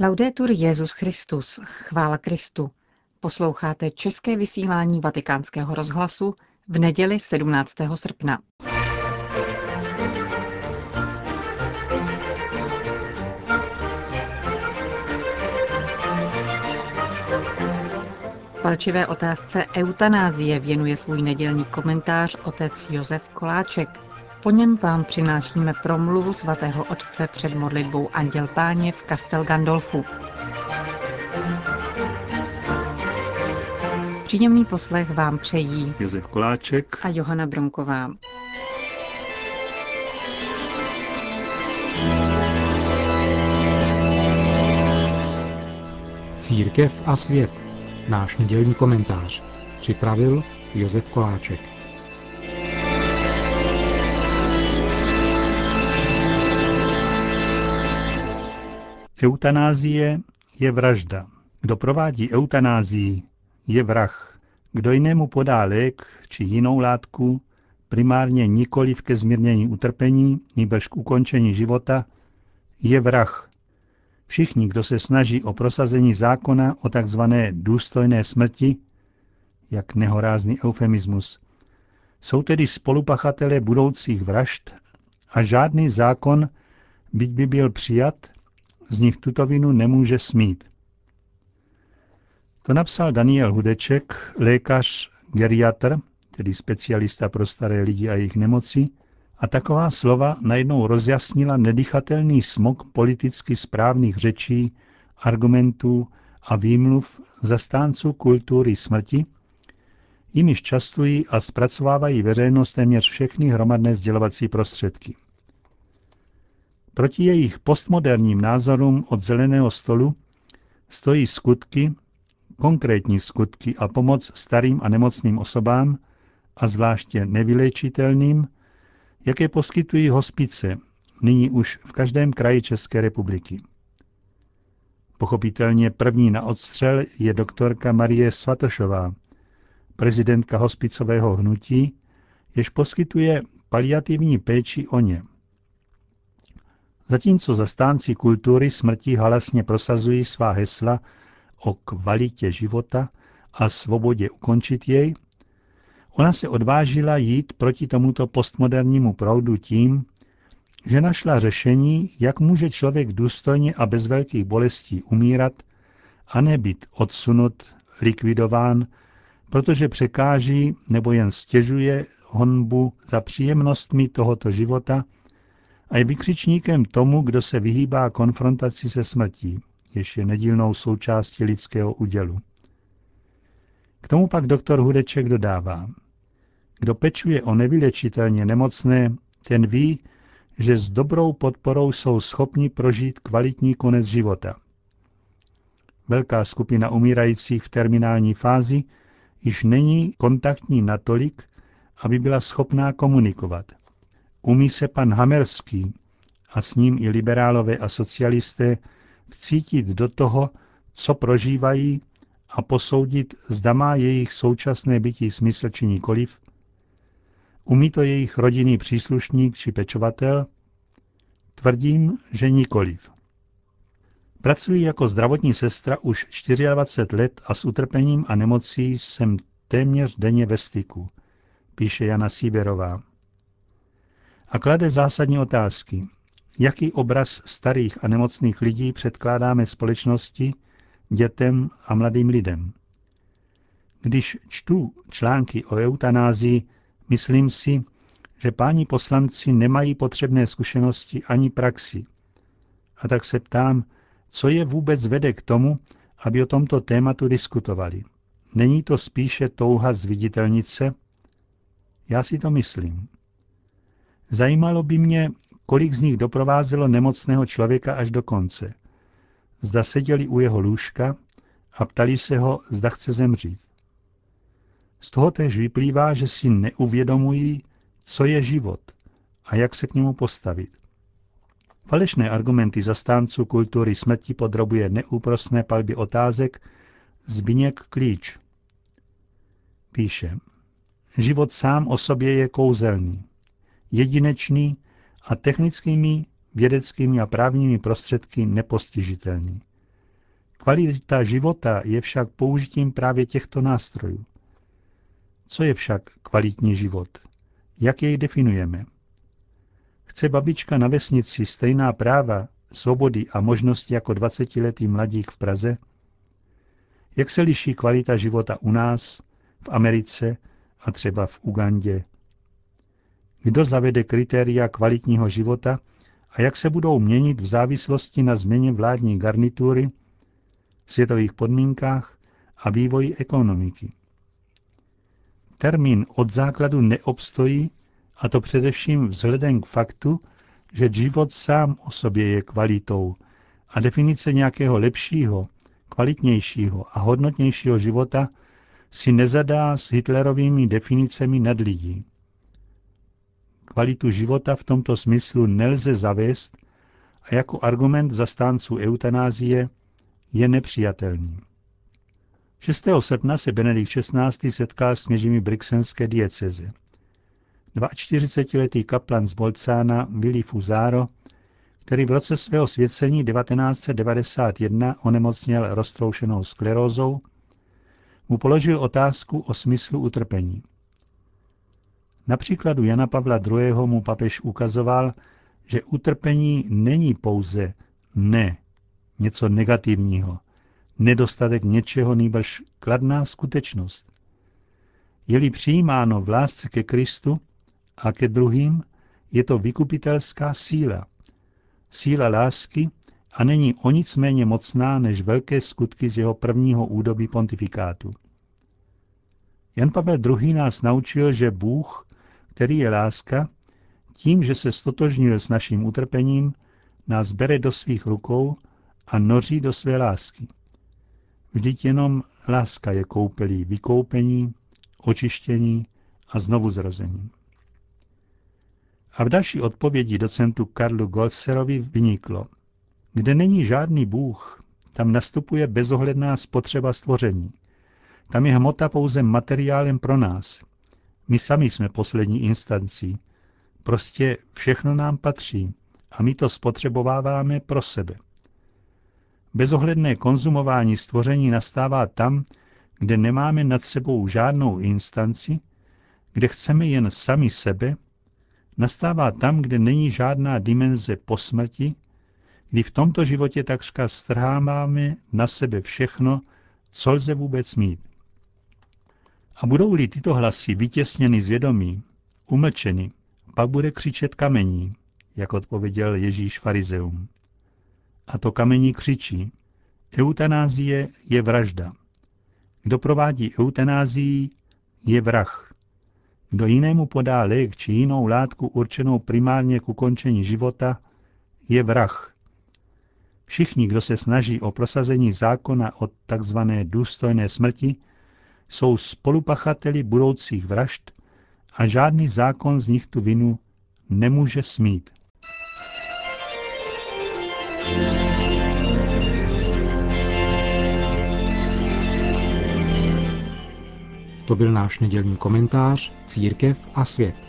Laudetur Jezus Christus, chvála Kristu. Posloucháte české vysílání Vatikánského rozhlasu v neděli 17. srpna. Palčivé otázce eutanázie věnuje svůj nedělní komentář otec Josef Koláček. Po něm vám přinášíme promluvu svatého otce před modlitbou Anděl Páně v Castel Gandolfu. Příjemný poslech vám přejí Josef Koláček a Johana Bronková. Církev a svět. Náš nedělní komentář. Připravil Josef Koláček. Eutanázie je vražda. Kdo provádí eutanázii, je vrah. Kdo jinému podá lék či jinou látku, primárně nikoli ke zmírnění utrpení, nýbrž k ukončení života, je vrah. Všichni, kdo se snaží o prosazení zákona o tzv. důstojné smrti, jak nehorázný eufemismus, jsou tedy spolupachatelé budoucích vražd a žádný zákon, byť by byl přijat, z nich tuto vinu nemůže smít. To napsal Daniel Hudeček, lékař geriatr, tedy specialista pro staré lidi a jejich nemoci, a taková slova najednou rozjasnila nedychatelný smog politicky správných řečí, argumentů a výmluv zastánců kultury smrti, jimiž častují a zpracovávají veřejnost téměř všechny hromadné sdělovací prostředky. Proti jejich postmoderním názorům od zeleného stolu stojí skutky, konkrétní skutky a pomoc starým a nemocným osobám, a zvláště nevyléčitelným, jaké poskytují hospice, nyní už v každém kraji České republiky. Pochopitelně první na odstřel je doktorka Marie Svatošová, prezidentka hospicového hnutí, jež poskytuje paliativní péči o ně – Zatímco zastánci kultury smrti halasně prosazují svá hesla o kvalitě života a svobodě ukončit jej, ona se odvážila jít proti tomuto postmodernímu proudu tím, že našla řešení, jak může člověk důstojně a bez velkých bolestí umírat a nebyt odsunut, likvidován, protože překáží nebo jen stěžuje honbu za příjemnostmi tohoto života a je vykřičníkem tomu, kdo se vyhýbá konfrontaci se smrtí, jež je nedílnou součástí lidského udělu. K tomu pak doktor Hudeček dodává. Kdo pečuje o nevylečitelně nemocné, ten ví, že s dobrou podporou jsou schopni prožít kvalitní konec života. Velká skupina umírajících v terminální fázi již není kontaktní natolik, aby byla schopná komunikovat – Umí se pan Hamerský a s ním i liberálové a socialisté vcítit do toho, co prožívají a posoudit, zda má jejich současné bytí smysl či nikoliv? Umí to jejich rodinný příslušník či pečovatel? Tvrdím, že nikoliv. Pracuji jako zdravotní sestra už 24 let a s utrpením a nemocí jsem téměř denně ve styku, píše Jana Síberová a klade zásadní otázky. Jaký obraz starých a nemocných lidí předkládáme společnosti, dětem a mladým lidem? Když čtu články o eutanázii, myslím si, že páni poslanci nemají potřebné zkušenosti ani praxi. A tak se ptám, co je vůbec vede k tomu, aby o tomto tématu diskutovali. Není to spíše touha zviditelnit se? Já si to myslím. Zajímalo by mě, kolik z nich doprovázelo nemocného člověka až do konce. Zda seděli u jeho lůžka a ptali se ho, zda chce zemřít. Z toho též vyplývá, že si neuvědomují, co je život a jak se k němu postavit. Falešné argumenty zastánců kultury smrti podrobuje neúprostné palby otázek Zbigněk Klíč. Píše, život sám o sobě je kouzelný jedinečný a technickými, vědeckými a právními prostředky nepostižitelný. Kvalita života je však použitím právě těchto nástrojů. Co je však kvalitní život? Jak jej definujeme? Chce babička na vesnici stejná práva, svobody a možnosti jako 20-letý mladík v Praze? Jak se liší kvalita života u nás, v Americe a třeba v Ugandě? Kdo zavede kritéria kvalitního života a jak se budou měnit v závislosti na změně vládní garnitury, světových podmínkách a vývoji ekonomiky? Termín od základu neobstojí, a to především vzhledem k faktu, že život sám o sobě je kvalitou a definice nějakého lepšího, kvalitnějšího a hodnotnějšího života si nezadá s Hitlerovými definicemi nadlidí. Kvalitu života v tomto smyslu nelze zavést a jako argument zastánců eutanázie je nepřijatelný. 6. srpna se Benedikt XVI. setkal s kněžími Brixenské dieceze. 42-letý kaplan z Bolcána Willy Fuzaro, který v roce svého svěcení 1991 onemocněl roztroušenou sklerózou, mu položil otázku o smyslu utrpení. Na příkladu Jana Pavla II. mu papež ukazoval, že utrpení není pouze ne, něco negativního, nedostatek něčeho, nýbrž kladná skutečnost. Je-li přijímáno v lásce ke Kristu a ke druhým, je to vykupitelská síla. Síla lásky a není o nic méně mocná než velké skutky z jeho prvního údobí pontifikátu. Jan Pavel II. nás naučil, že Bůh, který je láska, tím, že se stotožnil s naším utrpením, nás bere do svých rukou a noří do své lásky. Vždyť jenom láska je koupelí vykoupení, očištění a znovu zrození. A v další odpovědi docentu Karlu Golserovi vyniklo, kde není žádný Bůh, tam nastupuje bezohledná spotřeba stvoření. Tam je hmota pouze materiálem pro nás. My sami jsme poslední instancí. Prostě všechno nám patří a my to spotřebováváme pro sebe. Bezohledné konzumování stvoření nastává tam, kde nemáme nad sebou žádnou instanci, kde chceme jen sami sebe, nastává tam, kde není žádná dimenze po smrti, kdy v tomto životě takřka strháváme na sebe všechno, co lze vůbec mít. A budou-li tyto hlasy vytěsněny z vědomí, umlčeny, pak bude křičet kamení, jak odpověděl Ježíš farizeum. A to kamení křičí. Eutanázie je vražda. Kdo provádí eutanázii, je vrah. Kdo jinému podá lék či jinou látku určenou primárně k ukončení života, je vrah. Všichni, kdo se snaží o prosazení zákona o tzv. důstojné smrti, jsou spolupachateli budoucích vražd a žádný zákon z nich tu vinu nemůže smít. To byl náš nedělní komentář Církev a svět.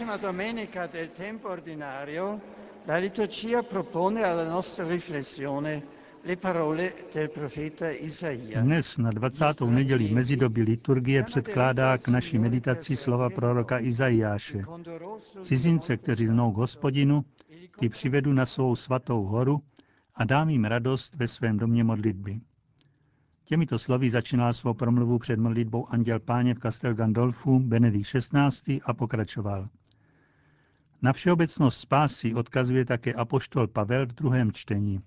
Ventesima domenica del tempo ordinario, la liturgia propone alla nostra riflessione le parole del profeta Isaia. Dnes na 20. neděli mezidobí liturgie předkládá k naší meditaci slova proroka Izajáše. Cizince, kteří lnou k hospodinu, ty přivedu na svou svatou horu a dám jim radost ve svém domě modlitby. Těmito slovy začínal svou promluvu před modlitbou Anděl Páně v Castel Gandolfu Benedikt XVI. a pokračoval. Na všeobecnost spásy odkazuje také apoštol Pavel v druhém čtení,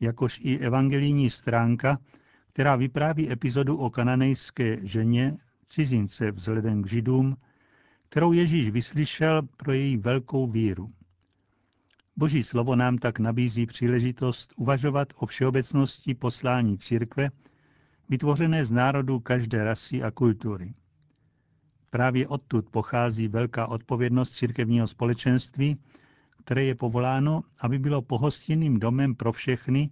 jakož i evangelijní stránka, která vypráví epizodu o kananejské ženě, cizince vzhledem k židům, kterou Ježíš vyslyšel pro její velkou víru. Boží slovo nám tak nabízí příležitost uvažovat o všeobecnosti poslání církve vytvořené z národů každé rasy a kultury. Právě odtud pochází velká odpovědnost církevního společenství, které je povoláno, aby bylo pohostinným domem pro všechny,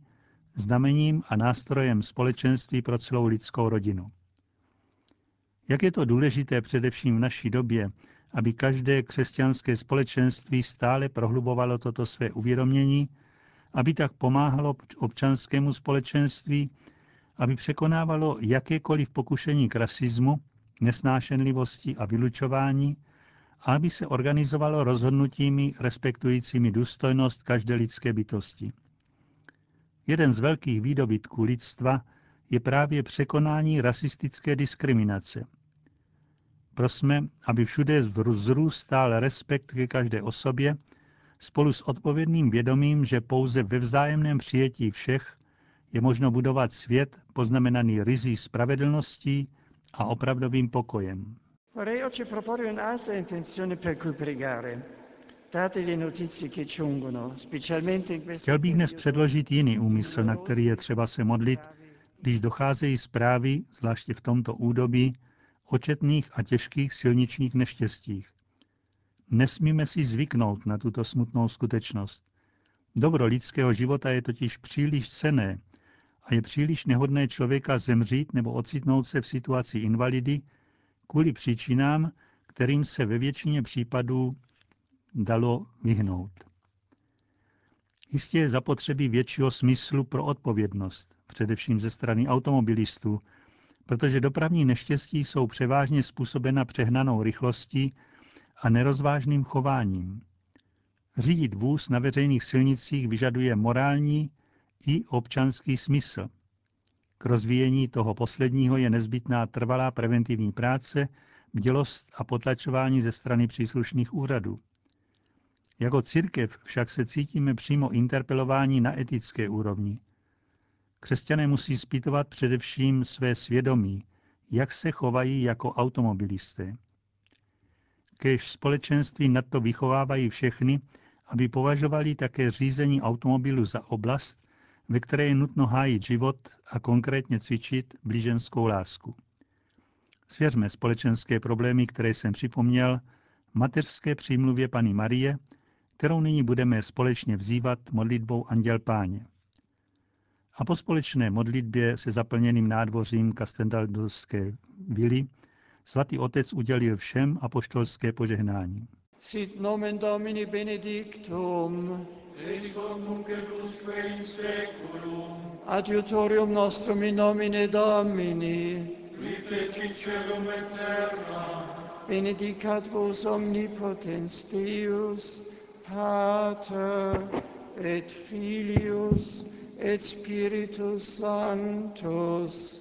znamením a nástrojem společenství pro celou lidskou rodinu. Jak je to důležité především v naší době, aby každé křesťanské společenství stále prohlubovalo toto své uvědomění, aby tak pomáhalo občanskému společenství, aby překonávalo jakékoliv pokušení k rasismu, nesnášenlivosti a vylučování a aby se organizovalo rozhodnutími respektujícími důstojnost každé lidské bytosti. Jeden z velkých výdobytků lidstva je právě překonání rasistické diskriminace. Prosme, aby všude vzrůstal respekt ke každé osobě, spolu s odpovědným vědomím, že pouze ve vzájemném přijetí všech je možno budovat svět poznamenaný rizí spravedlností a opravdovým pokojem. Vorrei oggi proporre un'altra intenzione per cui pregare. Chtěl bych dnes předložit jiný úmysl, na který je třeba se modlit, když docházejí zprávy, zvláště v tomto údobí, o četných a těžkých silničních neštěstích. Nesmíme si zvyknout na tuto smutnou skutečnost. Dobro lidského života je totiž příliš cené a je příliš nehodné člověka zemřít nebo ocitnout se v situaci invalidy kvůli příčinám, kterým se ve většině případů dalo vyhnout. Jistě je zapotřebí většího smyslu pro odpovědnost, především ze strany automobilistů, protože dopravní neštěstí jsou převážně způsobena přehnanou rychlostí a nerozvážným chováním. Řídit vůz na veřejných silnicích vyžaduje morální i občanský smysl. K rozvíjení toho posledního je nezbytná trvalá preventivní práce, bdělost a potlačování ze strany příslušných úřadů. Jako církev však se cítíme přímo interpelováni na etické úrovni. Křesťané musí zpítovat především své svědomí, jak se chovají jako automobilisté. Kež společenství na to vychovávají všechny, aby považovali také řízení automobilu za oblast, ve které je nutno hájit život a konkrétně cvičit blíženskou lásku. Svěřme společenské problémy, které jsem připomněl, mateřské přímluvě Pany Marie, kterou nyní budeme společně vzývat modlitbou Anděl Páně. A po společné modlitbě se zaplněným nádvořím Kastendaldovské vily svatý otec udělil všem apoštolské požehnání. Sit nomen Domini benedictum, ex hoc nunc et usque in seculum, adiutorium nostrum in nomine Domini, qui feci celum et terra, benedicat vos omnipotens Deus, Pater et Filius et Spiritus Sanctus.